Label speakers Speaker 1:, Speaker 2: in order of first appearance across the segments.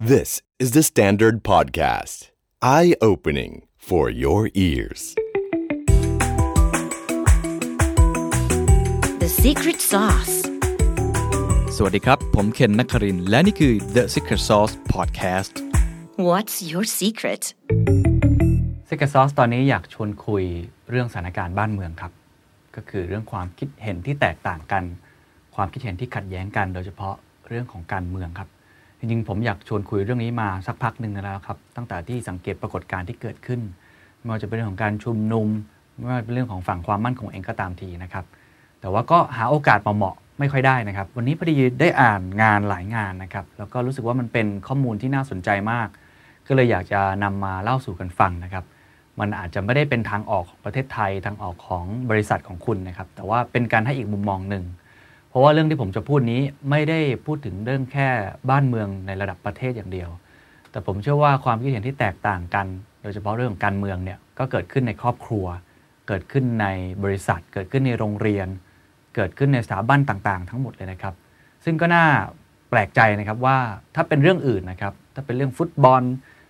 Speaker 1: This is the Standard Podcast. Eye opening for your ears.
Speaker 2: The secret sauce.
Speaker 3: สวัสดีครับ ผมเคนนักครินทร์และนี่คือ The Secret Sauce Podcast
Speaker 2: What's your secret?
Speaker 3: Secret Sauce ตอนนี้อยากชวนคุยเรื่องสถานการณ์บ้านเมืองครับ ก็คือเรื่องความคิดเห็นที่แตกต่างกัน ความคิดเห็นที่ขัดแย้งกัน โดยเฉพาะเรื่องของการเมืองครับ จริงๆผมอยากชวนคุยเรื่องนี้มาสักพักหนึ่งแล้วครับ ตั้งแต่ที่สังเกตปรากฏการณ์ที่เกิดขึ้นไม่ว่าจะเป็นเรื่องของการชุมนุมไม่ว่าเป็นเรื่องของฝั่งความมั่นคงเองก็ตามทีนะครับ แต่ว่าก็หาโอกาสเหมาะไม่ค่อยได้นะครับ วันนี้พอดีได้อ่านงานหลายงานนะครับ แล้วก็รู้สึกว่ามันเป็นข้อมูลที่น่าสนใจมาก ก็เลยอยากจะนำมาเล่าสู่กันฟังนะครับ มันอาจจะไม่ได้เป็นทางออกของประเทศไทยทางออกของบริษัทของคุณนะครับ แต่ว่าเป็นการให้อีกมุมมองหนึ่ง ราะว่าเรื่องที่ผมจะพูดนี้ไม่ได้พูดถึงเรื่องแค่บ้านเมืองในระดับประเทศอย่างเดียว แต่ผมเชื่อว่าความคิดเห็นที่แตกต่างกัน โดยเฉพาะเรื่องการเมืองเนี่ยก็เกิดขึ้นในครอบครัว เกิดขึ้นในบริษัท เกิดขึ้นในโรงเรียน เกิดขึ้นในสถาบันต่างๆ ทั้งหมดเลยนะครับ ซึ่งก็น่าแปลกใจนะครับว่าถ้าเป็นเรื่องอื่นนะครับถ้าเป็นเรื่องฟุตบอล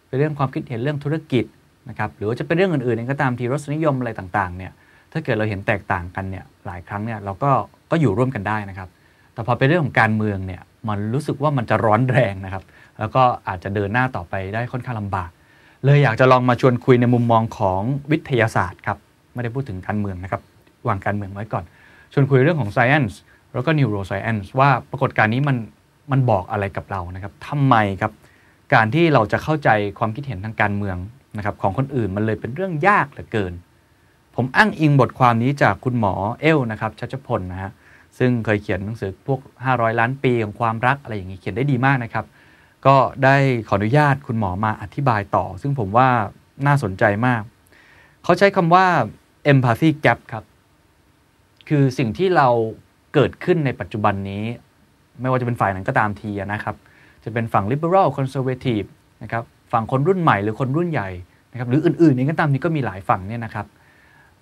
Speaker 3: เป็นเรื่องความคิดเห็นเรื่องธุรกิจนะครับหรือว่าจะเป็นเรื่องอื่นๆเองก็ตามทีรสนิยมอะไรต่างๆเนี่ยถ้าเกิดเราเห็นแตกต่างกันเนี่ยหลายครั้งเนี่ยเราก็ ก็อยู่ร่วมกันได้นะครับ แต่พอเป็นเรื่องของการเมืองเนี่ยมันรู้สึกว่ามันจะร้อนแรงนะครับ แล้วก็อาจจะเดินหน้าต่อไปได้ค่อนข้างลำบาก เลยอยากจะลองมาชวนคุยในมุมมองของวิทยาศาสตร์ครับไม่ได้พูดถึงการเมืองนะครับวางการเมืองไว้ก่อน ชวนคุยเรื่องของ science แล้วก็ neuroscience ว่าปรากฏการณ์นี้มันมันบอกอะไรกับเรานะครับทำไมครับ การที่เราจะเข้าใจความคิดเห็นทางการเมืองนะครับของคนอื่นมันเลยเป็นเรื่องยากเหลือเกิน ผมอ้างอิงบทความนี้จากคุณหมอเอลนะครับชัชพลนะฮะซึ่งเคยเขียนหนังสือพวก 500 ล้านปีของความรักอะไรอย่างนี้เขียนได้ดีมากนะครับ ก็ได้ขออนุญาตคุณหมอมาอธิบายต่อ ซึ่งผมว่าน่าสนใจมาก เขาใช้คำว่า empathy gap ครับ คือสิ่งที่เราเกิดขึ้นในปัจจุบันนี้ ไม่ว่าจะเป็นฝ่ายไหนก็ตามทีนะครับ จะเป็นฝั่ง liberal conservative นะครับ ฝั่งคนรุ่นใหม่หรือคนรุ่นใหญ่นะครับ หรืออื่นๆเองก็ตามนี้ก็มีหลายฝั่งเนี่ยนะครับ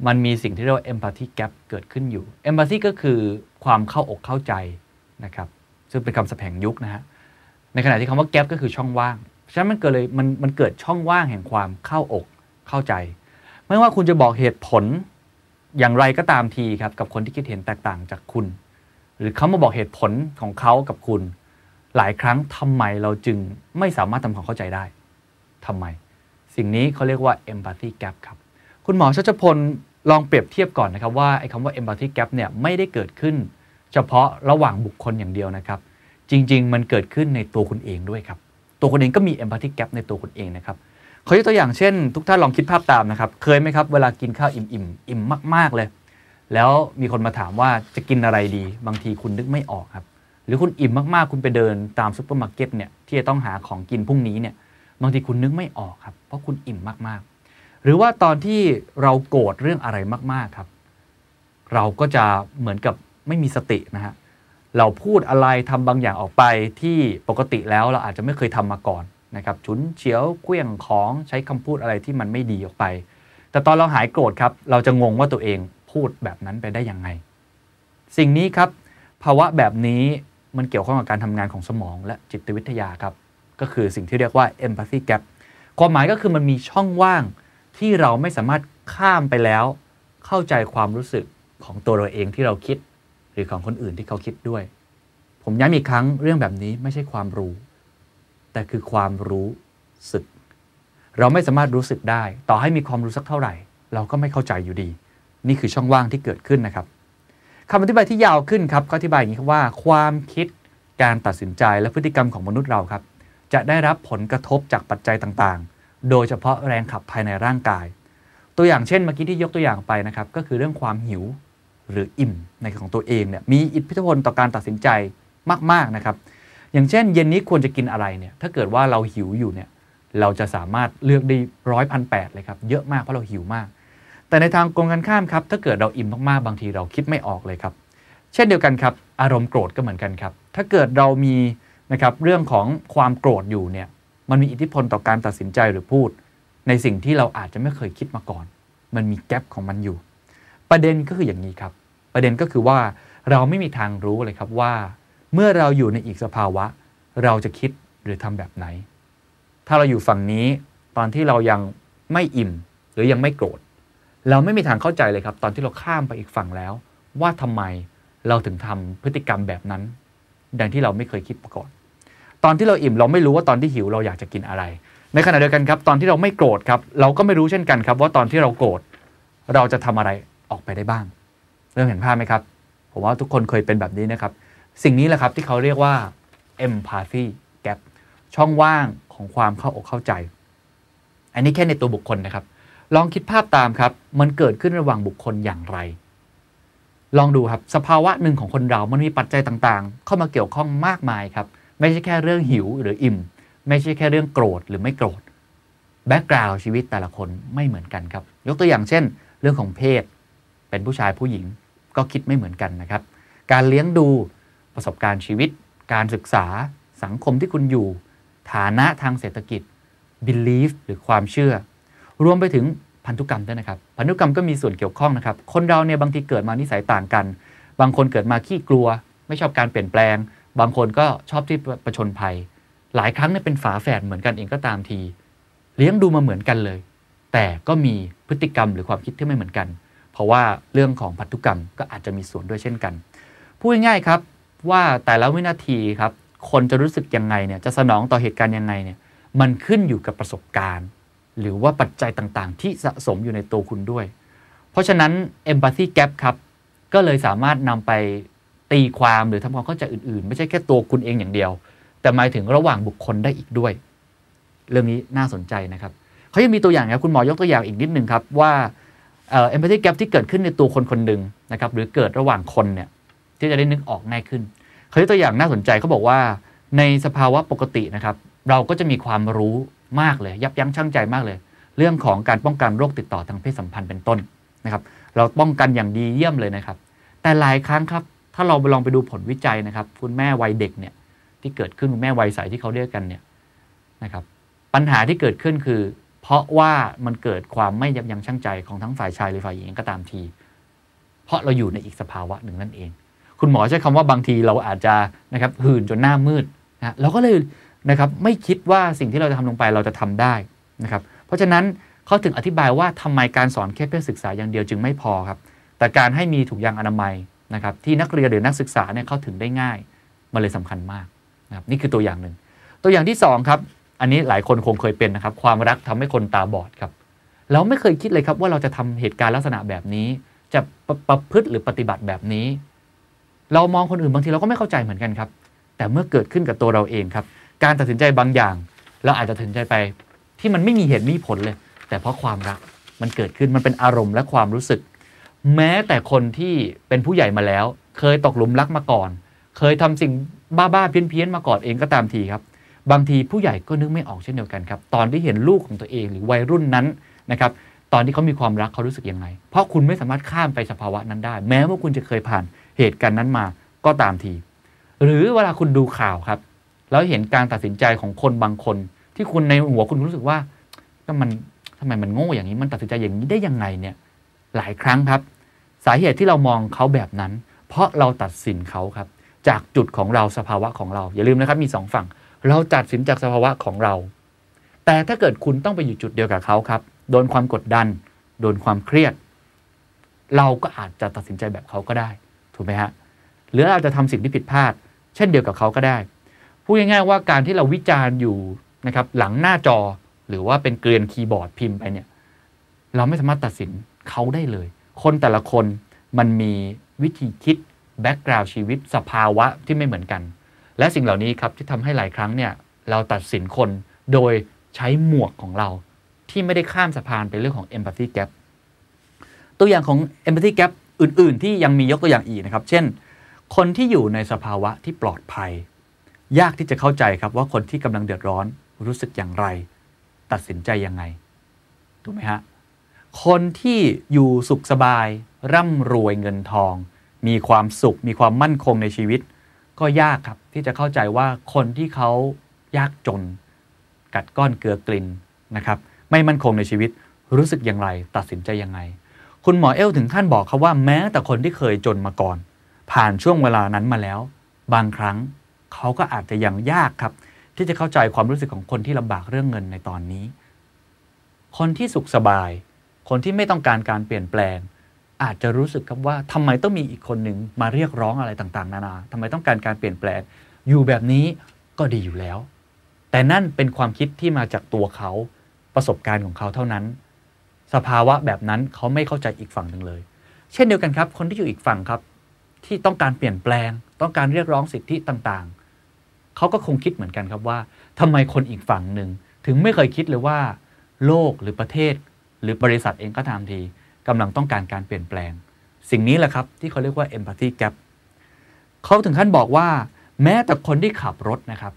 Speaker 3: มันมีสิ่งที่เรียกว่า empathy gap เกิดขึ้นอยู่ empathy ก็คือความเข้าอกเข้าใจนะครับซึ่งเป็นคำศัพท์แห่งยุคนะฮะในขณะที่คำว่า gap ก็คือช่องว่างฉะนั้นมันเกิดเลยมันมันเกิดช่องว่างแห่งความเข้าอกเข้าใจ ไม่ว่าคุณจะบอกเหตุผลอย่างไรก็ตามทีครับกับคนที่คิดเห็นแตกต่างจากคุณ หรือเขามาบอกเหตุผลของเขากับคุณ หลายครั้งทำไมเราจึงไม่สามารถทำความเข้าใจได้ทำไม สิ่งนี้เขาเรียกว่า empathy gap ครับ คุณหมอชัชพลลองเปรียบเทียบก่อนนะครับว่าไอ้คำว่า empathy gap เนี่ยไม่ได้เกิดขึ้น เฉพาะระหว่างบุคคลอย่างเดียวนะครับ จริง ๆ มันเกิดขึ้นในตัวคุณเองด้วยครับ ตัวคุณเองก็มี empathy gap ในตัวคุณเองนะครับเขายกตัวอย่างเช่น ทุกท่านลองคิดภาพตามนะครับ เคยไหมครับ เวลากินข้าวอิ่มอิ่มอิ่มมาก ๆ เลย แล้วมีคนมาถามว่าจะกินอะไรดี บางทีคุณนึกไม่ออกครับ หรือคุณอิ่มมากๆ คุณไปเดินตามซุปเปอร์มาร์เก็ตเนี่ยที่จะต้องหาของกินพรุ่งนี้เนี่ยบางทีคุณนึกไม่ออกครับ เพราะคุณอิ่มมากๆ หรือว่าตอนที่เราโกรธเรื่องอะไรมาก ๆครับ เราก็จะเหมือนกับไม่มีสตินะฮะเราพูดอะไรทำบางอย่างออกไปที่ปกติแล้วเราอาจจะไม่เคยทำมาก่อนนะครับฉุนเฉียวเคลื่องของใช้คำพูดอะไรที่มันไม่ดีออกไป แต่ตอนเราหายโกรธครับ เราจะงงว่าตัวเองพูดแบบนั้นไปได้ยังไง สิ่งนี้ครับ ภาวะแบบนี้มันเกี่ยวข้องกับการทำงานของสมองและจิตวิทยาครับ ก็คือสิ่งที่เรียกว่า empathy gap ความหมายก็คือมันมีช่องว่าง ที่เราไม่สามารถข้ามไปแล้ว เข้าใจความรู้สึกของตัวเราเองที่เราคิด หรือของคนอื่นที่เขาคิดด้วย ผมย้ำอีกครั้งเรื่องแบบนี้ไม่ใช่ความรู้ แต่คือความรู้สึก เราไม่สามารถรู้สึกได้ ต่อให้มีความรู้สักเท่าไหร่ เราก็ไม่เข้าใจอยู่ดี นี่คือช่องว่างที่เกิดขึ้นนะครับคำอธิบายที่ยาวขึ้นครับก็อธิบายอย่างนี้ครับว่า ความคิดการตัดสินใจและพฤติกรรมของมนุษย์เราครับ จะได้รับผลกระทบจากปัจจัยต่างๆ โดยเฉพาะแรงขับภายในร่างกาย ตัวอย่างเช่นเมื่อกี้ที่ยกตัวอย่างไปนะครับก็คือเรื่องความหิวหรืออิ่มในของตัวเองเนี่ยมีอิทธิพลต่อการตัดสินใจมากๆนะครับอย่างเช่น เย็นนี้ควรจะกินอะไรเนี่ยถ้าเกิดว่าเราหิวอยู่เนี่ยเราจะสามารถเลือกได้ร้อยพันแปดเลยครับเยอะมากเพราะเราหิวมาก แต่ในทางกรงกันข้ามครับถ้าเกิดเราอิ่มมากๆบางทีเราคิดไม่ออกเลยครับเช่นเดียวกันครับอารมณ์โกรธก็เหมือนกันครับถ้าเกิดเรามีนะครับเรื่องของความโกรธอยู่เนี่ย มันมีอิทธิพลต่อการตัดสินใจหรือพูด ในสิ่งที่เราอาจจะไม่เคยคิดมาก่อน มันมีแกลบของมันอยู่ ประเด็นก็คืออย่างนี้ครับ ประเด็นก็คือว่าเราไม่มีทางรู้เลยครับว่า เมื่อเราอยู่ในอีกสภาวะ เราจะคิดหรือทำแบบไหน ถ้าเราอยู่ฝั่งนี้ตอนที่เรายังไม่อิ่มหรือยังไม่โกรธเราไม่มีทางเข้าใจเลยครับ ตอนที่เราข้ามไปอีกฝั่งแล้ว ว่าทำไมเราถึงทำพฤติกรรมแบบนั้น ดังที่เราไม่เคยคิดมาก่อน ตอนที่เราอิ่มเราไม่รู้ว่าตอนที่หิวเราอยากจะกินอะไร ในขณะเดียวกันครับ ตอนที่เราไม่โกรธครับ เราก็ไม่รู้เช่นกันครับว่าตอนที่เราโกรธเราจะทำอะไรออกไปได้บ้าง เริ่มเห็นภาพไหมครับ ผมว่าทุกคนเคยเป็นแบบนี้นะครับ สิ่งนี้แหละครับที่เขาเรียกว่า empathy gap ช่องว่างของความเข้าอกเข้าใจ อันนี้แค่ในตัวบุคคลนะครับ ลองคิดภาพตามครับ มันเกิดขึ้นระหว่างบุคคลอย่างไร ลองดูครับ สภาวะหนึ่งของคนเรา มันมีปัจจัยต่างๆ เข้ามาเกี่ยวข้องมากมายครับ ไม่ใช่แค่เรื่องหิวหรืออิ่ม ไม่ใช่แค่เรื่องโกรธหรือไม่โกรธแบ็กกราวด์ชีวิตแต่ละคนไม่เหมือนกันครับ ยกตัวอย่างเช่น เรื่องของเพศ เป็นผู้ชายผู้หญิงก็คิดไม่เหมือนกันนะครับ การเลี้ยงดูประสบการณ์ชีวิต การศึกษาสังคมที่คุณอยู่ ฐานะทางเศรษฐกิจ belief หรือความเชื่อ รวมไปถึงพันธุกรรมด้วยนะครับ พันธุกรรมก็มีส่วนเกี่ยวข้องนะครับ คนเราเนี่ยบางทีเกิดมานิสัยต่างกัน บางคนเกิดมาขี้กลัว ไม่ชอบการเปลี่ยนแปลง บางคนก็ชอบที่ประชนภัย หลายครั้งเนี่ยเป็นฝาแฝดเหมือนกันเองก็ตามที เลี้ยงดูมาเหมือนกันเลย แต่ก็มีพฤติกรรมหรือความคิดที่ไม่เหมือนกัน เพราะว่าเรื่องของพันธุกรรมก็อาจจะมีส่วนด้วยเช่นกัน พูดง่ายๆครับว่าแต่ละวินาทีครับคนจะรู้สึกยังไงเนี่ยจะสนองต่อเหตุการณ์ยังไงเนี่ยมันขึ้นอยู่กับประสบการณ์ หรือว่าปัจจัยต่างๆ ที่สะสมอยู่ในตัวคุณด้วย เพราะฉะนั้น empathy gap ครับก็เลยสามารถนำไป ตีความหรือทำความเข้าใจอื่นๆ ไม่ใช่แค่ตัวคุณเองอย่างเดียว แต่หมายถึงระหว่างบุคคลได้อีกด้วย เรื่องนี้น่าสนใจนะครับเขายังมีตัวอย่างครับคุณหมอยกตัวอย่างอีกนิดนึงครับว่าเอ่อ empathy gap ที่เกิดขึ้นในตัวคนคนหนึ่งนะครับหรือเกิดระหว่างคนเนี่ยที่จะได้นึกออกง่ายขึ้นเขายกตัวอย่างน่าสนใจเขาบอกว่า ในสภาวะปกตินะครับ เราก็จะมีความรู้มากเลย ยับยั้งชั่งใจมากเลย เรื่องของการป้องกันโรคติดต่อทางเพศสัมพันธ์เป็นต้นนะครับ เราป้องกันอย่างดีเยี่ยมเลยนะครับ แต่หลายครั้งครับ ถ้าเราลองไปดูผลวิจัยนะครับคุณแม่วัยเด็กเนี่ยที่เกิดขึ้นคุณแม่วัยใสที่เขาเรียกกันเนี่ยนะครับปัญหาที่เกิดขึ้นคือ เพราะว่ามันเกิดความไม่ยับยั้งชั่งใจของทั้งฝ่ายชายหรือฝ่ายหญิงก็ตามที เพราะเราอยู่ในอีกสภาวะหนึ่งนั่นเอง คุณหมอใช้คำว่าบางทีเราอาจจะนะครับหื่นจนหน้ามืดนะเราก็เลยนะครับไม่คิดว่าสิ่งที่เราจะทำลงไปเราจะทำได้นะครับเพราะฉะนั้นเขาถึงอธิบายว่าทำไมการสอนแค่เพศศึกษาอย่างเดียวจึงไม่พอครับแต่การให้มีถุงยางอนามัย นะครับที่นักเรียนหรือนักศึกษาเนี่ยเข้าถึงได้ง่ายมันเลยสำคัญมากนะครับนี่คือตัวอย่างหนึ่ง ตัวอย่างที่สองครับอันนี้หลายคนคงเคยเป็นนะครับ ความรักทำให้คนตาบอดครับ เราไม่เคยคิดเลยครับว่าเราจะทำเหตุการณ์ลักษณะแบบนี้ จะประประพฤติหรือปฏิบัติแบบนี้ เรามองคนอื่นบางทีเราก็ไม่เข้าใจเหมือนกันครับ แต่เมื่อเกิดขึ้นกับตัวเราเองครับ การตัดสินใจบางอย่าง เราอาจจะตัดสินใจไป ที่มันไม่มีเหตุมีผลเลย แต่เพราะความรักมันเกิดขึ้นมันเป็นอารมณ์และความรู้สึก แม้แต่คนที่เป็นผู้ใหญ่มาแล้ว เคยตกหลุมรักมาก่อน เคยทำสิ่งบ้าๆเพี้ยนๆมาก่อนเองก็ตามทีครับ บางทีผู้ใหญ่ก็นึกไม่ออกเช่นเดียวกันครับ ตอนที่เห็นลูกของตัวเองหรือวัยรุ่นนั้นนะครับตอนที่เขามีความรักเขารู้สึกยังไง เพราะคุณไม่สามารถข้ามไปสภาวะนั้นได้ แม้ว่าคุณจะเคยผ่านเหตุการณ์นั้นมาก็ตามที หรือเวลาคุณดูข่าวครับ แล้วเห็นการตัดสินใจของคนบางคน ที่คุณในหัวคุณรู้สึกว่าก็มันทำไมมันโง่อย่างนี้มันตัดสินใจอย่างนี้ได้ยังไงเนี่ยหลายครั้งครับ สาเหตุที่เรามองเขาแบบนั้น เพราะเราตัดสินเขาครับ จากจุดของเราสภาวะของเรา อย่าลืมนะครับมีสองฝั่ง เราตัดสินจากสภาวะของเรา แต่ถ้าเกิดคุณต้องไปอยู่จุดเดียวกับเขาครับ โดนความกดดัน โดนความเครียด เราก็อาจจะตัดสินใจแบบเขาก็ได้ ถูกไหมฮะหรือเราจะทำสิ่งที่ผิดพลาด เช่นเดียวกับเขาก็ได้พูดง่ายๆว่าการที่เราวิจารณ์อยู่นะครับหลังหน้าจอหรือว่าเป็นเกลียนคีย์บอร์ดพิมพ์ไปเนี่ย เราไม่สามารถตัดสินเขาได้เลย คนแต่ละคนมันมีวิธีคิดแบ็กกราวด์ชีวิตสภาวะที่ไม่เหมือนกัน และสิ่งเหล่านี้ครับที่ทำให้หลายครั้งเนี่ยเราตัดสินคนโดยใช้หมวกของเราที่ไม่ได้ข้ามสะพานเป็นเรื่องของ empathy gap ตัวอย่างของ empathy gap อื่น ๆ ที่ยังมียกตัวอย่างอีกนะครับ เช่น คนที่อยู่ในสภาวะที่ปลอดภัย ยากที่จะเข้าใจครับว่าคนที่กำลังเดือดร้อนรู้สึกอย่างไร ตัดสินใจยังไงถูกไหมฮะ คนที่อยู่สุขสบาย ร่ำรวยเงินทอง มีความสุข มีความมั่นคงในชีวิต ก็ยากครับที่จะเข้าใจว่าคนที่เขายากจน กัดก้อนเกลือกลินนะครับไม่มั่นคงในชีวิตรู้สึกอย่างไร ตัดสินใจยังไง คุณหมอเอลถึงขั้นบอกครับว่าแม้แต่คนที่เคยจนมาก่อน ผ่านช่วงเวลานั้นมาแล้ว บางครั้งเขาก็อาจจะยังยากครับ ที่จะเข้าใจความรู้สึกของคนที่ลำบากเรื่องเงินในตอนนี้ คนที่สุขสบาย คนที่ไม่ต้องการการเปลี่ยนแปลง อาจจะรู้สึกครับว่าทำไมต้องมีอีกคนหนึ่งมาเรียกร้องอะไรต่างๆ นานาทำไมต้องการการเปลี่ยนแปลง อยู่แบบนี้ก็ดีอยู่แล้ว แต่นั่นเป็นความคิดที่มาจากตัวเขาประสบการณ์ของเขาเท่านั้น สภาวะแบบนั้นเขาไม่เข้าใจอีกฝั่งหนึ่งเลย เช่นเดียวกันครับ คนที่อยู่อีกฝั่งครับ ที่ต้องการเปลี่ยนแปลง ต้องการเรียกร้องสิทธิต่างๆ เขาก็คงคิดเหมือนกันครับว่าทำไมคนอีกฝั่งหนึ่งถึงไม่เคยคิดเลยว่า โลกหรือประเทศ หรือบริษัทเองก็ตามทีกำลังต้องการการเปลี่ยนแปลง สิ่งนี้แหละครับที่เขาเรียกว่า empathy gap เขาถึงขั้นบอกว่า แม้แต่คนที่ขับรถนะครับ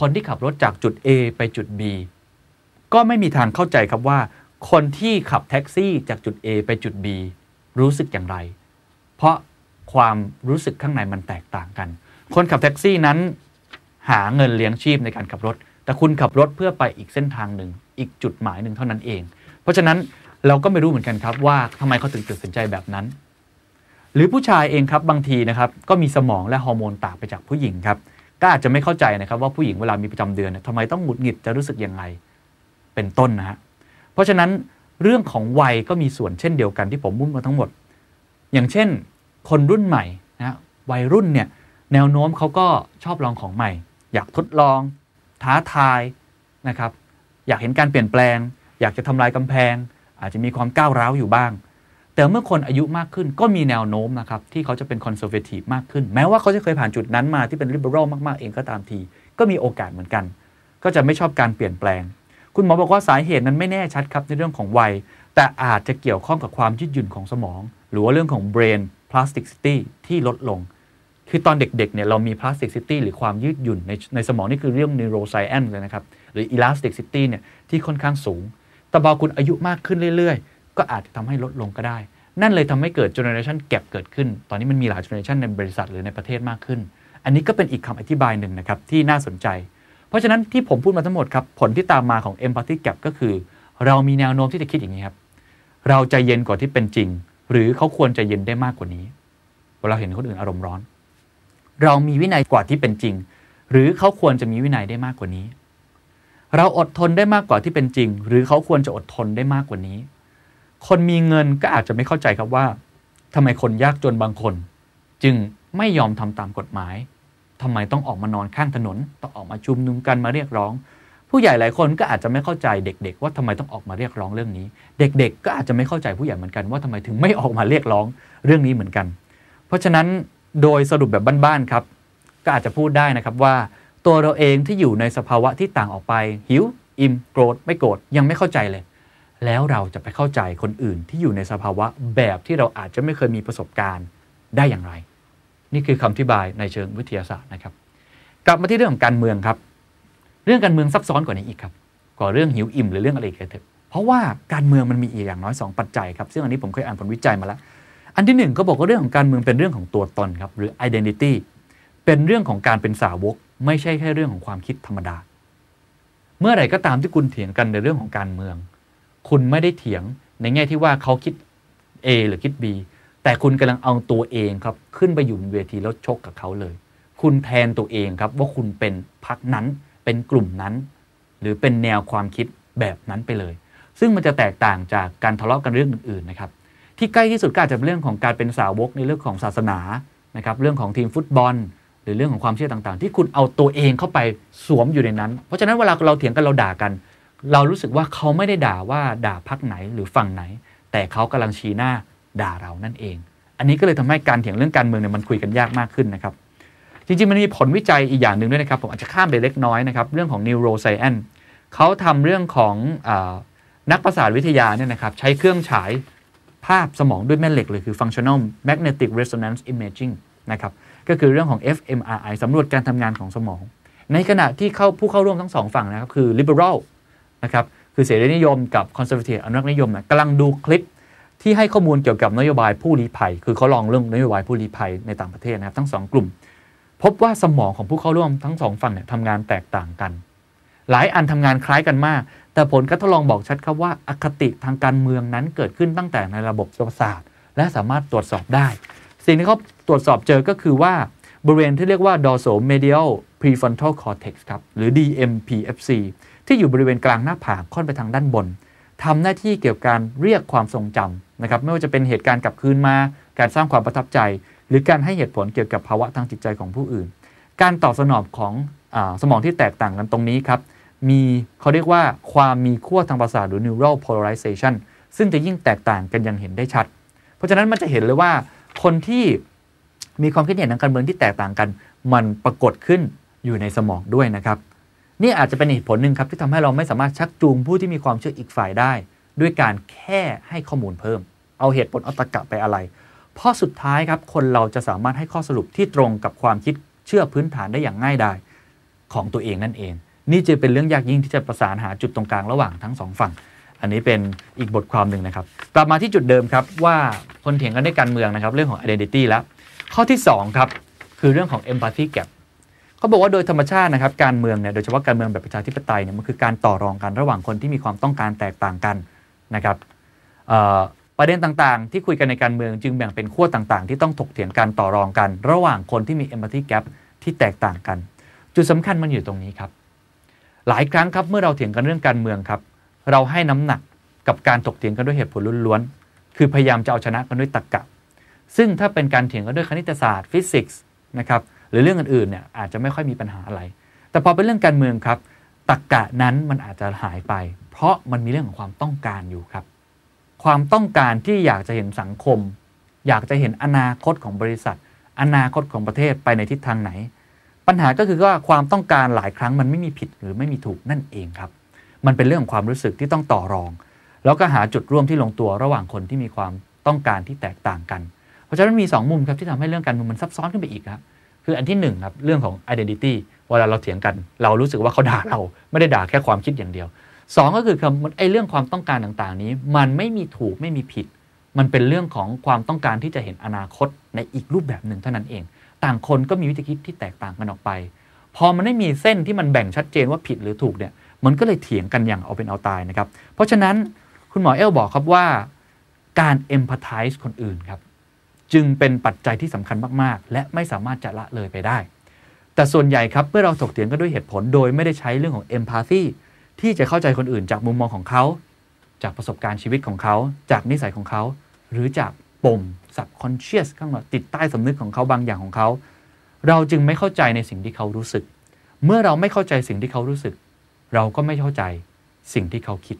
Speaker 3: คนที่ขับรถจากจุด A ไปจุด B ก็ไม่มีทางเข้าใจครับว่า คนที่ขับแท็กซี่จากจุด A ไปจุด B รู้สึกอย่างไร เพราะความรู้สึกข้างในมันแตกต่างกัน คนขับแท็กซี่นั้น หาเงินเลี้ยงชีพในการขับรถ แต่คุณขับรถเพื่อไปอีกเส้นทางหนึ่ง อีกจุดหมายหนึ่งเท่านั้นเอง เพราะฉะนั้นเราก็ไม่รู้เหมือนกันครับว่าทำไมเขาถึงตัดสินใจแบบนั้น หรือผู้ชายเองครับบางทีนะครับก็มีสมองและฮอร์โมนต่างไปจากผู้หญิงครับก็อาจจะไม่เข้าใจนะครับว่าผู้หญิงเวลามีประจำเดือนทำไมต้องหงุดหงิดจะรู้สึกยังไงเป็นต้นนะฮะเพราะฉะนั้นเรื่องของวัยก็มีส่วนเช่นเดียวกันที่ผมมุ่งมาทั้งหมด อย่างเช่น คนรุ่นใหม่นะวัยรุ่นเนี่ยแนวโน้มเขาก็ชอบลองของใหม่ อยากทดลอง ท้าทายนะครับ อยากเห็นการเปลี่ยนแปลง อยากจะทำลายกำแพง อาจจะมีความก้าวร้าวอยู่บ้าง แต่เมื่อคนอายุมากขึ้นก็มีแนวโน้มนะครับ ที่เขาจะเป็นคอนเซอร์เวทีฟมากขึ้น แม้ว่าเขาจะเคยผ่านจุดนั้นมาที่เป็นริเบอรัลมากๆเองก็ตามที ก็มีโอกาสเหมือนกัน ก็จะไม่ชอบการเปลี่ยนแปลง คุณหมอบอกว่าสาเหตุนั้นไม่แน่ชัดครับในเรื่องของวัย แต่อาจจะเกี่ยวข้องกับความยืดหยุ่นของสมอง หรือว่าเรื่องของ brain plasticity ที่ลดลงคือตอนเด็กๆ เนี่ยเรามี plasticity หรือความยืดหยุ่นในในสมองนี่คือเรื่อง neuroscience เลยนะครับ หรือ elasticity เนี่ยที่ค่อนข้างสูง แต่พอคุณอายุมากขึ้นเรื่อยๆ ก็อาจจะทำให้ลดลงก็ได้ นั่นเลยทำให้เกิด generation gap เกิดขึ้น ตอนนี้มันมีหลาย generation ในบริษัทหรือในประเทศมากขึ้น อันนี้ก็เป็นอีกคำอธิบายหนึ่งนะครับที่น่าสนใจ เพราะฉะนั้นที่ผมพูดมาทั้งหมดครับผลที่ตามมาของ empathy gap ก็คือ เรามีแนวโน้มที่จะคิดอย่างนี้ครับเราใจเย็นกว่าที่เป็นจริง หรือเขาควรใจเย็นได้มากกว่านี้เวลาเห็นคนอื่นอารมณ์ร้อน เรามีวินัยกว่าที่เป็นจริง หรือเขาควรจะมีวินัยได้มากกว่านี้ เราอดทนได้มากกว่าที่เป็นจริง หรือเขาควรจะอดทนได้มากกว่านี้ คนมีเงินก็อาจจะไม่เข้าใจครับว่าทำไมคนยากจนบางคน จึงไม่ยอมทำตามกฎหมายทำไมต้องออกมานอนข้างถนนต้องออกมาชุมนุมกันมาเรียกร้อง ผู้ใหญ่หลายคนก็อาจจะไม่เข้าใจเด็ก ๆ ว่าทำไมต้องออกมาเรียกร้องเรื่องนี้ เด็ก ๆ ก็อาจจะไม่เข้าใจผู้ใหญ่เหมือนกันว่าทำไมถึงไม่ออกมาเรียกร้องเรื่องนี้เหมือนกัน เพราะฉะนั้นโดยสรุปแบบบ้านๆครับ ก็อาจจะพูดได้นะครับว่า ตัวเราเองที่อยู่ในสภาวะที่ต่างออกไป หิว อิ่มโกรธไม่โกรธยังไม่เข้าใจเลย แล้วเราจะไปเข้าใจคนอื่นที่อยู่ในสภาวะแบบที่เราอาจจะไม่เคยมีประสบการณ์ได้อย่างไร นี่คือคำอธิบายในเชิงวิทยาศาสตร์นะครับ กลับมาที่เรื่องของการเมืองครับ เรื่องการเมืองซับซ้อนกว่านี้อีกครับกว่าเรื่องหิวอิ่มหรือเรื่องอะไรกันเถอะเพราะว่าการเมืองมันมีอีกอย่างน้อย 2 ปัจจัยครับซึ่งอันนี้ผมเคยอ่านผลวิจัยมาแล้วอันที่หนึ่งก็บอกว่าเรื่องของการเมืองเป็นเรื่องของตัวตนครับหรือ identity เป็นเรื่องของการเป็นสาวก ไม่ใช่แค่เรื่องของความคิดธรรมดา เมื่อไหร่ก็ตามที่คุณเถียงกันในเรื่องของการเมือง คุณไม่ได้เถียงในแง่ที่ว่าเขาคิด A หรือคิด B แต่คุณกำลังเอาตัวเองครับ ขึ้นไปอยู่บนเวทีแล้วชกกับเขาเลย คุณแทนตัวเองครับว่าคุณเป็นพักนั้นเป็นกลุ่มนั้น หรือเป็นแนวความคิดแบบนั้นไปเลย ซึ่งมันจะแตกต่างจากการทะเลาะกันเรื่องอื่นๆนะครับที่ใกล้ที่สุดก็อาจจะเป็นเรื่องของการเป็นสาวกในเรื่องของศาสนานะครับเรื่องของทีมฟุตบอล หรือเรื่องของความเชื่อต่างๆ ที่คุณเอาตัวเองเข้าไปสวมอยู่ในนั้น เพราะฉะนั้นเวลาเราเถียงกันเราด่ากัน เรารู้สึกว่าเขาไม่ได้ด่าว่าด่าพักไหนหรือฝั่งไหน แต่เขากำลังชี้หน้าด่าเรานั่นเอง อันนี้ก็เลยทำให้การเถียงเรื่องการเมืองเนี่ยมันคุยกันยากมากขึ้นนะครับจริงๆมันมีผลวิจัยอีกอย่างหนึ่งด้วยนะครับ ผมอาจจะข้ามไปเล็กน้อยนะครับ เรื่องของ neuroscience เขาทำเรื่องของอนักประสาทวิทยาเนี่ยนะครับ ใช้เครื่องฉายภาพสมองด้วยแม่เหล็กเลยคือ functional magnetic resonance imaging นะครับ ก็คือเรื่องของ fMRI สำรวจการทำงานของสมอง ในขณะที่เข้าผู้เข้าร่วมทั้งสองฝั่งนะครับ คือ liberal นะครับคือเสรีนิยมกับ conservative อนุรักษนิยมนะกำลังดูคลิปที่ให้ข้อมูลเกี่ยวกับนโยบายผู้ลี้ภัย คือเขาลองเรื่องนโยบายผู้ลี้ภัยในต่างประเทศนะครับ ทั้งสองกลุ่ม พบว่าสมองของผู้เข้าร่วมทั้งสองฝั่งเนี่ยทำงานแตกต่างกัน หลายอันทำงานคล้ายกันมาก แต่ผลการทดลองบอกชัดครับว่าอคติทางการเมืองนั้นเกิดขึ้นตั้งแต่ในระบบประสาทและสามารถตรวจสอบได้ สิ่งที่เขาตรวจสอบเจอก็คือว่าบริเวณที่เรียกว่า dorsomedial prefrontal cortex ครับหรือ DMPFC ที่อยู่บริเวณกลางหน้าผากค่อนไปทางด้านบนทำหน้าที่เกี่ยวกับการเรียกความทรงจำนะครับไม่ว่าจะเป็นเหตุการณ์กลับคืนมา การสร้างความประทับใจ หรือการให้เหตุผลเกี่ยวกับภาวะทางจิตใจของผู้อื่น การตอบสนองของอสมองที่แตกต่างกันตรงนี้ครับมีเขาเรียกว่าความมีขั้วทางประสาทหรือ neural polarization ซึ่งจะยิ่งแตกต่างกันอย่างเห็นได้ชัด เพราะฉะนั้นมันจะเห็นเลยว่า คนที่มีความคิดเห็นทางการเมืองที่แตกต่างกัน มันปรากฏขึ้นอยู่ในสมองด้วยนะครับ นี่อาจจะเป็นเหตุผลหนึ่งครับที่ทำให้เราไม่สามารถชักจูงผู้ที่มีความเชื่ออีกฝ่ายได้ ด้วยการแค่ให้ข้อมูลเพิ่ม เอาเหตุผลเอาตรกะไปอะไร เพราะสุดท้ายครับคนเราจะสามารถให้ข้อสรุปที่ตรงกับความคิดเชื่อพื้นฐานได้อย่างง่ายดายของตัวเองนั่นเอง นี่จะเป็นเรื่องยากยิ่งที่จะประสานหาจุดตรงกลางระหว่างทั้งสองฝั่ง อันนี้เป็นอีกบทความหนึ่งนะครับ กลับมาที่จุดเดิมครับว่าคนเถียงกันในการเมืองนะครับ เรื่องของ identity แล้ว ข้อที่2ครับคือเรื่องของ empathy gap เขาบอกว่าโดยธรรมชาตินะครับการเมืองเนี่ยโดยเฉพาะการเมืองแบบประชาธิปไตยเนี่ยมันคือการต่อรองกันระหว่างคนที่มีความต้องการแตกต่างกันนะครับประเด็นต่างๆ ที่คุยกันในการเมืองจึงแบ่งเป็นขั้วต่างๆ ที่ต้องถกเถียงกันต่อรองกัน ระหว่างคนที่มี empathy gap ที่แตกต่างกัน จุดสำคัญมันอยู่ตรงนี้ครับ หลายครั้งครับเมื่อเราเถียงกันเรื่องการเมืองครับ เราให้น้ำหนักกับการถกเถียงกันด้วยเหตุผลล้วนๆ คือพยายามจะเอาชนะกันด้วยตรรกกะ ซึ่งถ้าเป็นการเถียงกันด้วยคณิตศาสตร์ฟิสิกส์นะครับหรือเรื่องอื่นๆเนี่ยอาจจะไม่ค่อยมีปัญหาอะไร แต่พอเป็นเรื่องการเมืองครับตรรกกะนั้นมันอาจจะหายไป เพราะมันมีเรื่องของความต้องการอยู่ครับ ความต้องการที่อยากจะเห็นสังคม อยากจะเห็นอนาคตของบริษัท อนาคตของประเทศไปในทิศทางไหน ปัญหาก็คือว่าความต้องการหลายครั้งมันไม่มีผิดหรือไม่มีถูกนั่นเองครับ มันเป็นเรื่องของความรู้สึกที่ต้องต่อรอง แล้วก็หาจุดร่วมที่ลงตัวระหว่างคนที่มีความต้องการที่แตกต่างกัน เพราะฉะนั้นมี 2 มุมครับที่ทำให้เรื่องการเมืองมันซับซ้อนขึ้นไปอีกครับคืออันที่1ครับเรื่องของ identity เวลาเราเถียงกัน เรารู้สึกว่าเขาด่าเราไม่ได้ด่าแค่ความคิดอย่างเดียว 2 ก็คือคำไอ้เรื่องความต้องการต่างๆ นี้ มันไม่มีถูกไม่มีผิด มันเป็นเรื่องของความต้องการที่จะเห็นอนาคตในอีกรูปแบบหนึ่งเท่านั้นเอง ต่างคนก็มีวิธีคิดที่แตกต่างกันออกไป พอมันไม่มีเส้นที่มันแบ่งชัดเจนว่าผิดหรือถูกเนี่ย มันก็เลยเถียงกันอย่างเอาเป็นเอาตายนะครับ เพราะฉะนั้นคุณหมอเอลบอกครับว่าการเอมพัตไทส์คนอื่นครับ จึงเป็นปัจจัยที่สำคัญมาก ๆ และไม่สามารถจะละเลยไปได้ แต่ส่วนใหญ่ครับเมื่อเราถกเถียงกันด้วยเหตุผลโดยไม่ได้ใช้เรื่องของเอมพัตซีที่จะเข้าใจคนอื่นจากมุมมองของเขา จากประสบการณ์ชีวิตของเขา จากนิสัยของเขา หรือจากปม subconscious ข้างในติดใต้สำนึกของเขาบางอย่างของเขา เราจึงไม่เข้าใจในสิ่งที่เขารู้สึก เมื่อเราไม่เข้าใจสิ่งที่เขารู้สึก เราก็ไม่เข้าใจสิ่งที่เขาคิด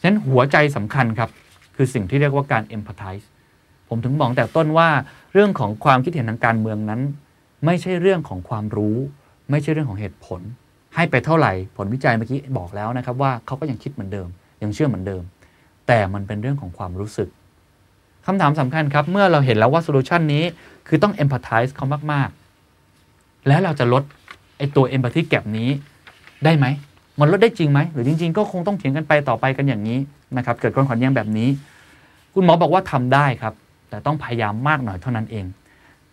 Speaker 3: ฉะนั้นหัวใจสำคัญครับ คือสิ่งที่เรียกว่าการ empathize ผมถึงบอกแต่ต้นว่าเรื่องของความคิดเห็นทางการเมืองนั้น ไม่ใช่เรื่องของความรู้ ไม่ใช่เรื่องของเหตุผล ให้ไปเท่าไหร่ ผลวิจัยเมื่อกี้บอกแล้วนะครับว่าเขาก็ยังคิดเหมือนเดิม ยังเชื่อเหมือนเดิม แต่มันเป็นเรื่องของความรู้สึกคำถามสำคัญครับ เมื่อเราเห็นแล้วว่าโซลูชันนี้คือต้อง empathize เขามาก ๆ แล้วเราจะลดไอตัว empathy gap นี้ได้ไหม มันลดได้จริงไหมหรือจริง ๆ ก็คงต้องเถียงกันไปต่อไปกันอย่างนี้นะครับเกิดความขัดแย้งแบบนี้ คุณหมอบอกว่าทำได้ครับ แต่ต้องพยายามมากหน่อยเท่านั้นเอง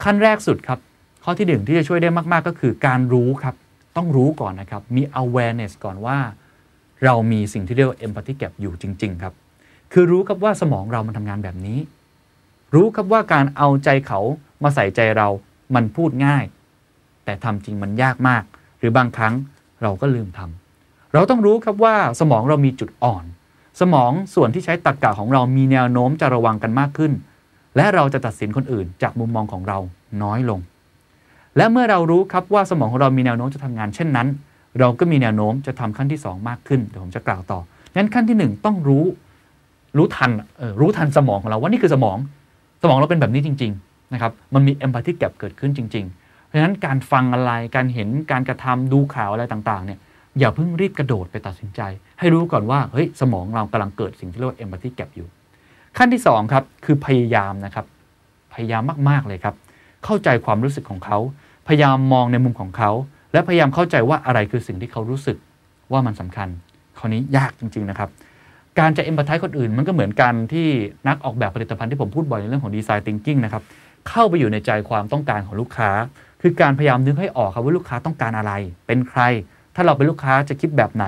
Speaker 3: ขั้นแรกสุดครับข้อที่หนึ่งที่จะช่วยได้มาก ๆ ก็คือการรู้ครับ ต้องรู้ก่อนนะครับ มี awareness ก่อนว่า เรามีสิ่งที่เรียกว่า empathy gap อยู่จริง ๆ ครับ คือรู้ครับว่าสมองเรามันทำงานแบบนี้ รู้ครับว่าการเอาใจเขามาใส่ใจเรา มันพูดง่าย แต่ทำจริงมันยากมาก หรือบางครั้งเราก็ลืมทำ เราต้องรู้ครับว่าสมองเรามีจุดอ่อน สมองส่วนที่ใช้ตรรกกะของเรามีแนวโน้มจะระวังกันมากขึ้น และเราจะตัดสินคนอื่นจากมุมมองของเราน้อยลง และเมื่อเรารู้ครับว่าสมองของเรามีแนวโน้มจะทำงานเช่นนั้น เราก็มีแนวโน้มจะทำขั้นที่ 2 มากขึ้นเดี๋ยวผมจะกล่าวต่องั้นขั้นที่ 1 ต้องรู้ รู้ทันออรู้ทันสมองของเราว่านี่คือสมอง สมองเราเป็นแบบนี้จริง ๆ นะครับ มันมีเอมพัตติแกบเกิดขึ้นจริง ๆ เพราะฉะนั้นการฟังอะไรการเห็นการกระทำดูข่าวอะไรต่างๆเนี่ย อย่าเพิ่งรีบกระโดดไปตัดสินใจ ให้รู้ก่อนว่าเฮ้ยสมองเรากำลังเกิดสิ่งที่เรียกว่าเอมพัตติแกบอยู่ ขั้นที่2ครับคือพยายามนะครับ พยายามมากๆเลยครับ เข้าใจความรู้สึกของเขา พยายามมองในมุมของเขา และพยายามเข้าใจว่าอะไรคือสิ่งที่เขารู้สึกว่ามันสำคัญคราวนี้ยากจริง ๆ นะครับการจะเอ็มพัตไทคนอื่นมันก็เหมือนกันที่นักออกแบบผลิตภัณฑ์ที่ผมพูดบ่อยในเรื่องของดีไซน์ทิงกิ้งนะครับเข้าไปอยู่ในใจความต้องการของลูกค้า คือการพยายามนึกให้ออกครับว่าลูกค้าต้องการอะไร เป็นใคร ถ้าเราเป็นลูกค้าจะคิดแบบไหน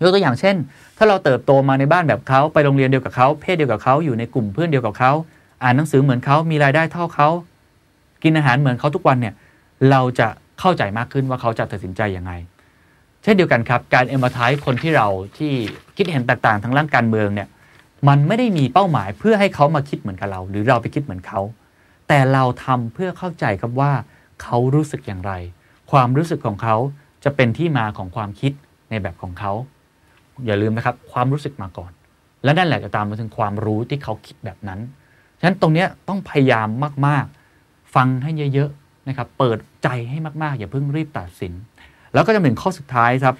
Speaker 3: ยกตัวอย่างเช่น ถ้าเราเติบโตมาในบ้านแบบเขาไปโรงเรียนเดียวกับเขาเพศเดียวกับเขาอยู่ในกลุ่มเพื่อนเดียวกับเขาอ่านหนังสือเหมือนเขามีรายได้เท่าเขากินอาหารเหมือนเขาทุกวันเนี่ยเราจะเข้าใจมากขึ้นว่าเขาจะตัดสินใจยังไง เช่นเดียวกันครับ การเอมพัตไทคนที่เราที่คิดเห็นแตกต่างทางร่างการเมืองเนี่ยมันไม่ได้มีเป้าหมายเพื่อให้เขามาคิดเหมือนกับเรา หรือเราไปคิดเหมือนเขา แต่เราทำเพื่อเข้าใจครับว่าเขารู้สึกอย่างไร ความรู้สึกของเขา จะเป็นที่มาของความคิดในแบบของเขา อย่าลืมนะครับ ความรู้สึกมาก่อน และนั่นแหละจะตามมาถึงความรู้ที่เขาคิดแบบนั้น ฉะนั้นตรงนี้ต้องพยายามมากๆ ฟังให้เยอะๆนะครับเปิดใจให้มากๆ อย่าเพิ่งรีบตัดสิน แล้วก็จะเป็นข้อสุดท้ายครับ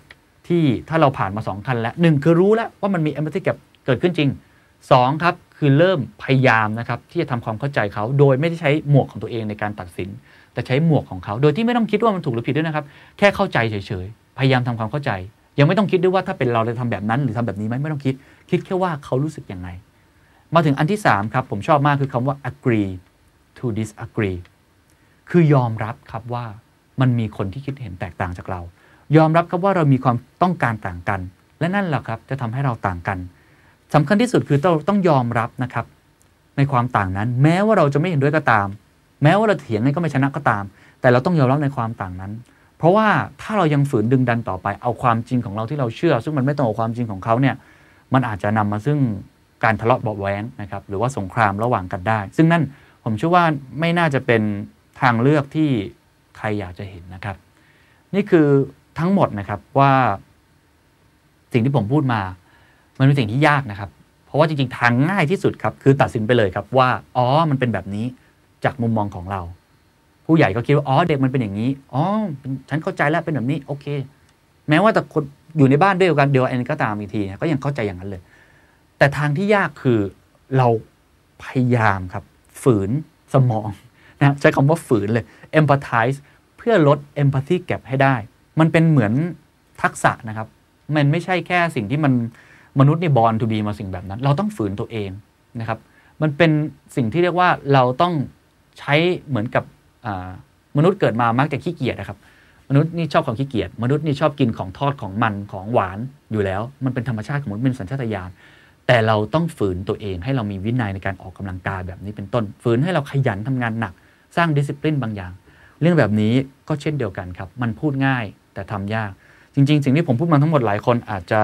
Speaker 3: ที่ถ้าเราผ่านมา 2 คันแล้วหนึ่งคือรู้แล้วว่ามันมี empathy gap เกิดขึ้นจริง 2 ครับ คือเริ่มพยายามนะครับที่จะทำความเข้าใจเขาโดยไม่ได้ใช้หมวกของตัวเองในการตัดสิน แต่ใช้หมวกของเขา โดยที่ไม่ต้องคิดว่ามันถูกหรือผิดด้วยนะครับ แค่เข้าใจเฉยๆ พยายามทำความเข้าใจ ยังไม่ต้องคิดด้วยว่าถ้าเป็นเราจะทำแบบนั้นหรือทำแบบนี้ไหมไม่ต้องคิด คิดแค่ว่าเขารู้สึกยังไง มาถึงอันที่3ครับผมชอบมากคือคำว่า agree to disagree คือยอมรับครับว่ามันมีคนที่คิดเห็นแตกต่างจากเรา ยอมรับครับว่าเรามีความต้องการต่างกัน และนั่นแหละครับจะทำให้เราต่างกันสำคัญที่สุดคือเราต้องยอมรับนะครับ ในความต่างนั้น แม้ว่าเราจะไม่เห็นด้วยก็ตาม แม้ว่าเราเถียงไงก็ไม่ชนะก็ตาม แต่เราต้องยอมรับในความต่างนั้น เพราะว่าถ้าเรายังฝืนดึงดันต่อไปเอาความจริงของเราที่เราเชื่อ ซึ่งมันไม่ตรงกับความจริงของเขาเนี่ยมันอาจจะนำมาซึ่งการทะเลาะเบาแหวงนะครับหรือว่าสงครามระหว่างกันได้ ซึ่งนั่นผมเชื่อว่าไม่น่าจะเป็นทางเลือกที่ใครอยากจะเห็นนะครับ นี่คือทั้งหมดนะครับว่า สิ่งที่ผมพูดมา มันเป็นสิ่งที่ยากนะครับ เพราะว่าจริงๆทางง่ายที่สุดครับคือตัดสินไปเลยครับว่าอ๋อมันเป็นแบบนี้ จากมุมมองของเรา ผู้ใหญ่ก็คิดว่าอ๋อเด็กมันเป็นอย่างนี้อ๋อฉันเข้าใจแล้วเป็นแบบนี้โอเค แม้ว่าแต่คนอยู่ในบ้านเดียวกันเดียวกันก็ตามอีกทีก็ยังเข้าใจอย่างนั้นเลย แต่ทางที่ยากคือเราพยายามครับ ฝืนสมองนะใช้คำว่าฝืนเลย empathize เพื่อลด empathy gap ให้ได้ มันเป็นเหมือนทักษะนะครับ มันไม่ใช่แค่สิ่งที่มันมนุษย์นี่บอลทูบีมาสิ่งแบบนั้น เราต้องฝืนตัวเองนะครับ มันเป็นสิ่งที่เรียกว่าเราต้อง ใช้เหมือนกับมนุษย์เกิดมามักจะขี้เกียจนะครับ มนุษย์นี่ชอบของขี้เกียจมนุษย์นี่ชอบกินของทอดของมันของหวานอยู่แล้ว มันเป็นธรรมชาติของมนุษย์เป็นสัญชาตญาณแต่เราต้องฝืนตัวเองให้เรามีวินัยในการออกกำลังกายแบบนี้เป็นต้น ฝืนให้เราขยันทำงานหนัก สร้างดิสซิปลินบางอย่าง เรื่องแบบนี้ก็เช่นเดียวกันครับ มันพูดง่ายแต่ทำยาก จริง ๆ สิ่งที่ผมพูดมาทั้งหมดหลายคนอาจจะ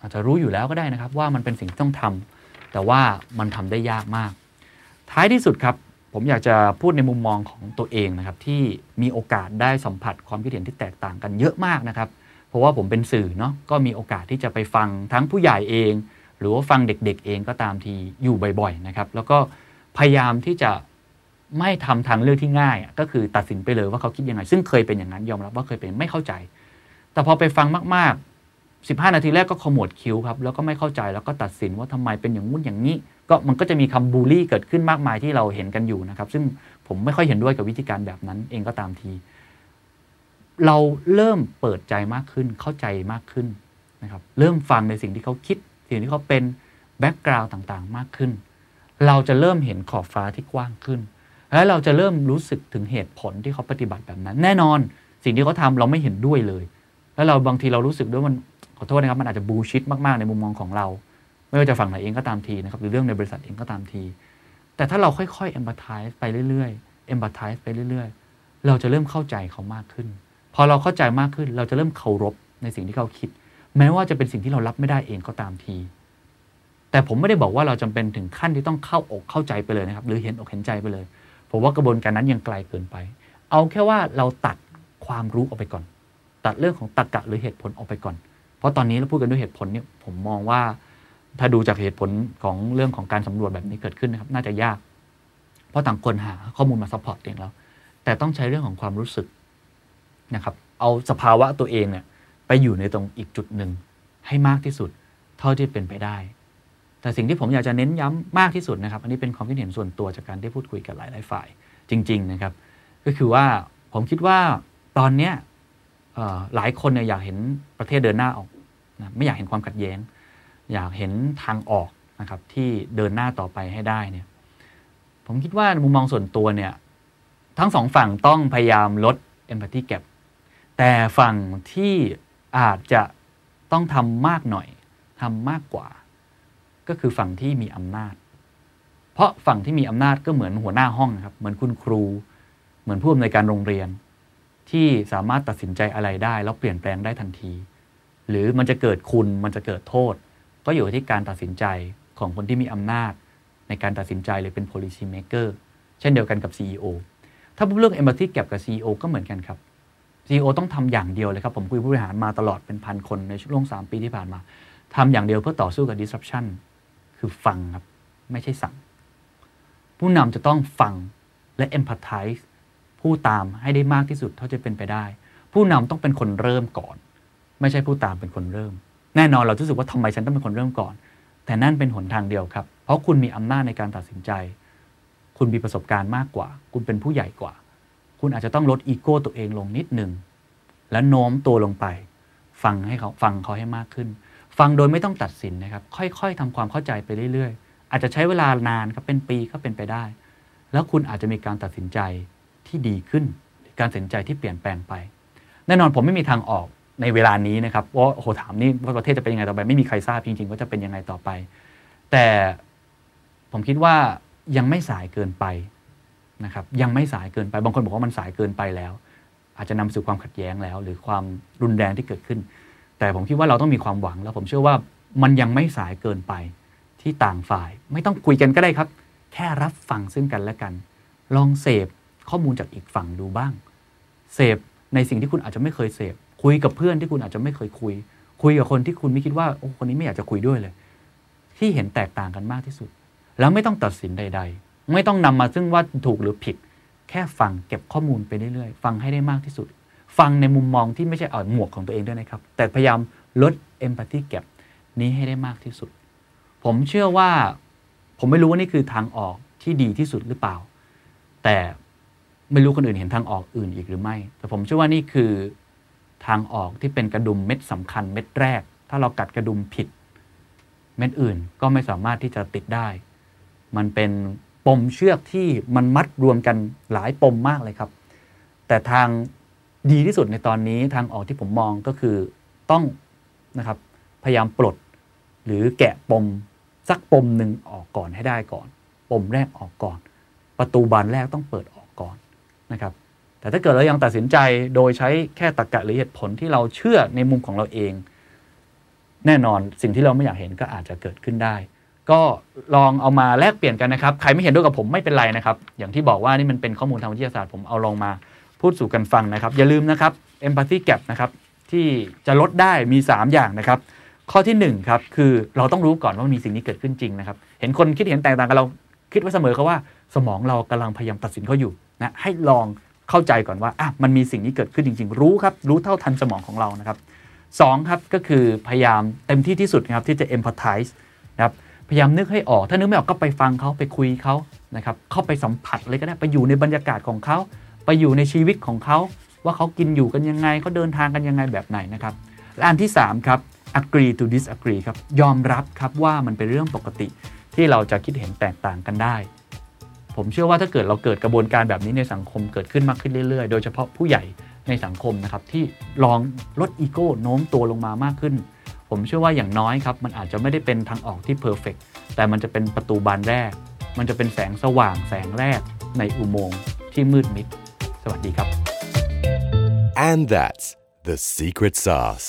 Speaker 3: อาจจะรู้อยู่แล้วก็ได้นะครับ ว่ามันเป็นสิ่งที่ต้องทำแต่ว่ามันทำได้ยากมาก ท้ายที่สุดครับ ผมอยากจะพูดในมุมมองของตัวเองนะครับ ที่มีโอกาสได้สัมผัสความคิดเห็นที่แตกต่างกันเยอะมากนะครับ เพราะว่าผมเป็นสื่อเนาะก็มีโอกาสที่จะไปฟังทั้งผู้ใหญ่เอง หรือว่าฟังเด็กๆเองก็ตามทีอยู่บ่อยๆนะครับ แล้วก็พยายามที่จะไม่ทำทางเลือกที่ง่าย ก็คือตัดสินไปเลยว่าเขาคิดยังไง ซึ่งเคยเป็นอย่างนั้นยอมรับว่าเคยเป็นไม่เข้าใจ แต่พอไปฟังมากๆ 15 นาทีแรกก็ขมวดคิ้วครับแล้วก็ไม่เข้าใจแล้วก็ตัดสินว่าทำไมเป็นอย่างงู้นอย่างนี้ ก็มันก็จะมีคำบูลลี่เกิดขึ้นมากมายที่เราเห็นกันอยู่นะครับ ซึ่งผมไม่ค่อยเห็นด้วยกับวิธีการแบบนั้นเองก็ตามที เราเริ่มเปิดใจมากขึ้นเข้าใจมากขึ้นนะครับ เริ่มฟังในสิ่งที่เขาคิด สิ่งที่เขาเป็นแบ็กกราวด์ต่างๆ มากขึ้น เราจะเริ่มเห็นขอบฟ้าที่กว้างขึ้น และเราจะเริ่มรู้สึกถึงเหตุผลที่เขาปฏิบัติแบบนั้น แน่นอน สิ่งที่เขาทาเราไม่เห็นด้วยเลย แล้วเราบางทีเรารู้สึกด้วยมันขอโทษนะครับมันอาจจะบูชิดมากๆในมุมมองของเรา ไม่ว่าจะฝั่งไหนเองก็ตามทีนะครับหรือเรื่องในบริษัทเองก็ตามที แต่ถ้าเราค่อยๆ empathize ไปเรื่อยๆ empathize ไปเรื่อยๆ เราจะเริ่มเข้าใจเขามากขึ้น พอเราเข้าใจมากขึ้น เราจะเริ่มเคารพในสิ่งที่เขาคิด แม้ว่าจะเป็นสิ่งที่เรารับไม่ได้เองก็ตามที แต่ผมไม่ได้บอกว่าเราจำเป็นถึงขั้นที่ต้องเข้าอกเข้าใจไปเลยนะครับ หรือเห็นอกเห็นใจไปเลย ผมว่ากระบวนการนั้นยังไกลเกินไป เอาแค่ว่าเราตัดความรู้ออกไปก่อน ตัดเรื่องของตรรกะหรือเหตุผลออกไปก่อน เพราะตอนนี้เราพูดกันด้วยเหตุผลเนี่ยผมมองว่า ถ้าดูจากเหตุผลของเรื่องของการสำรวจแบบนี้เกิดขึ้นนะครับ น่าจะยาก เพราะต่างคนหาข้อมูลมา support เองแล้ว แต่ต้องใช้เรื่องของความรู้สึกนะครับ เอาสภาวะตัวเองเนี่ยไปอยู่ในตรงอีกจุดหนึ่งให้มากที่สุด เท่าที่เป็นไปได้ แต่สิ่งที่ผมอยากจะเน้นย้ำมากที่สุดนะครับ อันนี้เป็นความคิดเห็นส่วนตัวจากการที่พูดคุยกับหลายๆฝ่าย จริง ๆ นะครับ ก็คือว่าผมคิดว่าตอนเนี้ยหลายคนเนี่ยอยากเห็นประเทศเดินหน้าออกนะไม่อยากเห็นความขัดแย้ง อยากเห็นทางออกนะครับที่เดินหน้าต่อไปให้ได้เนี่ยผมคิดว่ามุมมองส่วนตัวเนี่ยทั้งสองฝั่งต้องพยายามลด empathy gap แต่ฝั่งที่อาจจะต้องทำมากหน่อยทำมากกว่า ก็คือฝั่งที่มีอำนาจ เพราะฝั่งที่มีอำนาจก็เหมือนหัวหน้าห้องครับเหมือนคุณครู เหมือนผู้อำนวยการโรงเรียน ที่สามารถตัดสินใจอะไรได้ แล้วเปลี่ยนแปลงได้ทันที หรือมันจะเกิดคุณมันจะเกิดโทษ ก็อยู่ที่การตัดสินใจของคนที่มีอำนาจ ในการตัดสินใจหรือเป็น policy maker เช่นเดียวกันกับ CEO ถ้าพูดเรื่อง empathy gap กับ CEO ก็เหมือนกันครับ CEO ต้องทำอย่างเดียวเลยครับ ผมคุยผู้บริหารมาตลอดเป็นพันคนในช่วง 3 ปีที่ผ่านมาทำอย่างเดียวเพื่อต่อสู้กับ disruption คือฟังครับ ไม่ใช่สั่ง ผู้นำจะต้องฟังและ empathize ผู้ตามให้ได้มากที่สุดเท่าจะเป็นไปได้ ผู้นำต้องเป็นคนเริ่มก่อน ไม่ใช่ผู้ตามเป็นคนเริ่ม แน่นอนเรารู้สึกว่าทำไมฉันต้องเป็นคนเริ่มก่อน แต่นั่นเป็นหนทางเดียวครับ เพราะคุณมีอำนาจในการตัดสินใจ คุณมีประสบการณ์มากกว่า คุณเป็นผู้ใหญ่กว่า คุณอาจจะต้องลดอีโก้ตัวเองลงนิดหนึ่งและโน้มตัวลงไป ฟังให้เขาฟังเขาให้มากขึ้น ฟังโดยไม่ต้องตัดสินนะครับ ค่อยๆทำความเข้าใจไปเรื่อยๆ อาจจะใช้เวลานานครับเป็นปีก็เป็นไปได้ แล้วคุณอาจจะมีการตัดสินใจที่ดีขึ้น การตัดสินใจที่เปลี่ยนแปลงไป แน่นอนผมไม่มีทางออก ในเวลานี้นะครับว่าโหถามนี่ว่าประเทศจะเป็นยังไงต่อไป ไม่มีใครทราบจริง ๆ ว่าจะเป็นยังไงต่อไป แต่ผมคิดว่ายังไม่สายเกินไปนะครับ ยังไม่สายเกินไปบางคนบอกว่ามันสายเกินไปแล้ว อาจจะนำไปสู่ความขัดแย้งแล้ว หรือความรุนแรงที่เกิดขึ้น แต่ผมคิดว่าเราต้องมีความหวัง แล้วผมเชื่อว่ามันยังไม่สายเกินไปที่ต่างฝ่าย ไม่ต้องคุยกันก็ได้ครับ แค่รับฟังซึ่งกันและกัน ลองเสพข้อมูลจากอีกฝั่งดูบ้าง เสพในสิ่งที่คุณอาจจะไม่เคยเสพ คุยกับเพื่อนที่คุณอาจจะไม่เคยคุย คุยกับคนที่คุณไม่คิดว่าโอ้คนนี้ไม่อยากจะคุยด้วยเลย ที่เห็นแตกต่างกันมากที่สุด แล้วไม่ต้องตัดสินใด ๆ ไม่ต้องนำมาซึ่งว่าถูกหรือผิด แค่ฟังเก็บข้อมูลไปเรื่อยๆฟังให้ได้มากที่สุด ฟังในมุมมองที่ไม่ใช่เอาหมวกของตัวเองด้วยนะครับ แต่พยายามลด empathy gap นี้ให้ได้มากที่สุด ผมเชื่อว่า ผมไม่รู้ว่านี่คือทางออกที่ดีที่สุดหรือเปล่า แต่ไม่รู้คนอื่นเห็นทางออกอื่นอีกหรือไม่ แต่ผมเชื่อว่านี่คือ ทางออกที่เป็นกระดุมเม็ดสำคัญเม็ดแรก ถ้าเรากัดกระดุมผิด เม็ดอื่นก็ไม่สามารถที่จะติดได้ มันเป็นปมเชือกที่มันมัดรวมกันหลายปมมากเลยครับ แต่ทางดีที่สุดในตอนนี้ทางออกที่ผมมองก็คือต้องนะครับพยายามปลดหรือแกะปมสักปมหนึ่งออกก่อนให้ได้ก่อน ปมแรกออกก่อน ประตูบานแรกต้องเปิดออกก่อนนะครับ แต่ถ้าเกิดเรายังตัดสินใจโดยใช้แค่ตรรกะหรือเหตุผลที่เราเชื่อในมุมของเราเอง แน่นอนสิ่งที่เราไม่อยากเห็นก็อาจจะเกิดขึ้นได้ ก็ลองเอามาแลกเปลี่ยนกันนะครับ ใครไม่เห็นด้วยกับผมไม่เป็นไรนะครับ อย่างที่บอกว่านี่มันเป็นข้อมูลทางวิทยาศาสตร์ผมเอาลองมาพูดสู่กันฟังนะครับ อย่าลืมนะครับ empathy gap นะครับที่จะลดได้มี 3 อย่างนะครับ ข้อที่1ครับคือเราต้องรู้ก่อนว่ามีสิ่งนี้เกิดขึ้นจริงนะครับ เห็นคนคิดเห็นแตกต่างกันเราคิดไว้เสมอเขาว่า สมองเรากำลังพยายามตัดสินเขาอยู่นะให้ลอง เข้าใจก่อนว่าอะมันมีสิ่งนี้เกิดขึ้นจริง ๆ รู้ครับ รู้เท่าทันสมองของเรานะครับสองครับก็คือพยายามเต็มที่ที่สุดนะครับที่จะ empathize นะครับพยายามนึกให้ออก ถ้านึกไม่ออกก็ไปฟังเขาไปคุยเขานะครับเข้าไปสัมผัสเลยก็ได้ไปอยู่ในบรรยากาศของเขา ไปอยู่ในชีวิตของเขา ว่าเขากินอยู่กันยังไงเขาเดินทางกันยังไงแบบไหนนะครับและอันที่ 3 ครับ agree to disagree ครับยอมรับครับว่ามันเป็นเรื่องปกติที่เราจะคิดเห็นแตกต่างกันได้ ผมเชื่อว่าถ้าเกิดเราเกิดกระบวนการแบบนี้ในสังคมเกิดขึ้นมากขึ้นเรื่อยๆ โดยเฉพาะผู้ใหญ่ในสังคมนะครับที่ลองลดอีโก้โน้มตัวลงมามากขึ้น ผมเชื่อว่าอย่างน้อยครับมันอาจจะไม่ได้เป็นทางออกที่เพอร์เฟกแต่มันจะเป็นประตูบานแรก มันจะเป็นแสงสว่างแสงแรกในอุโมงค์ที่มืดมิด สวัสดีครับ
Speaker 1: And that's the secret sauce.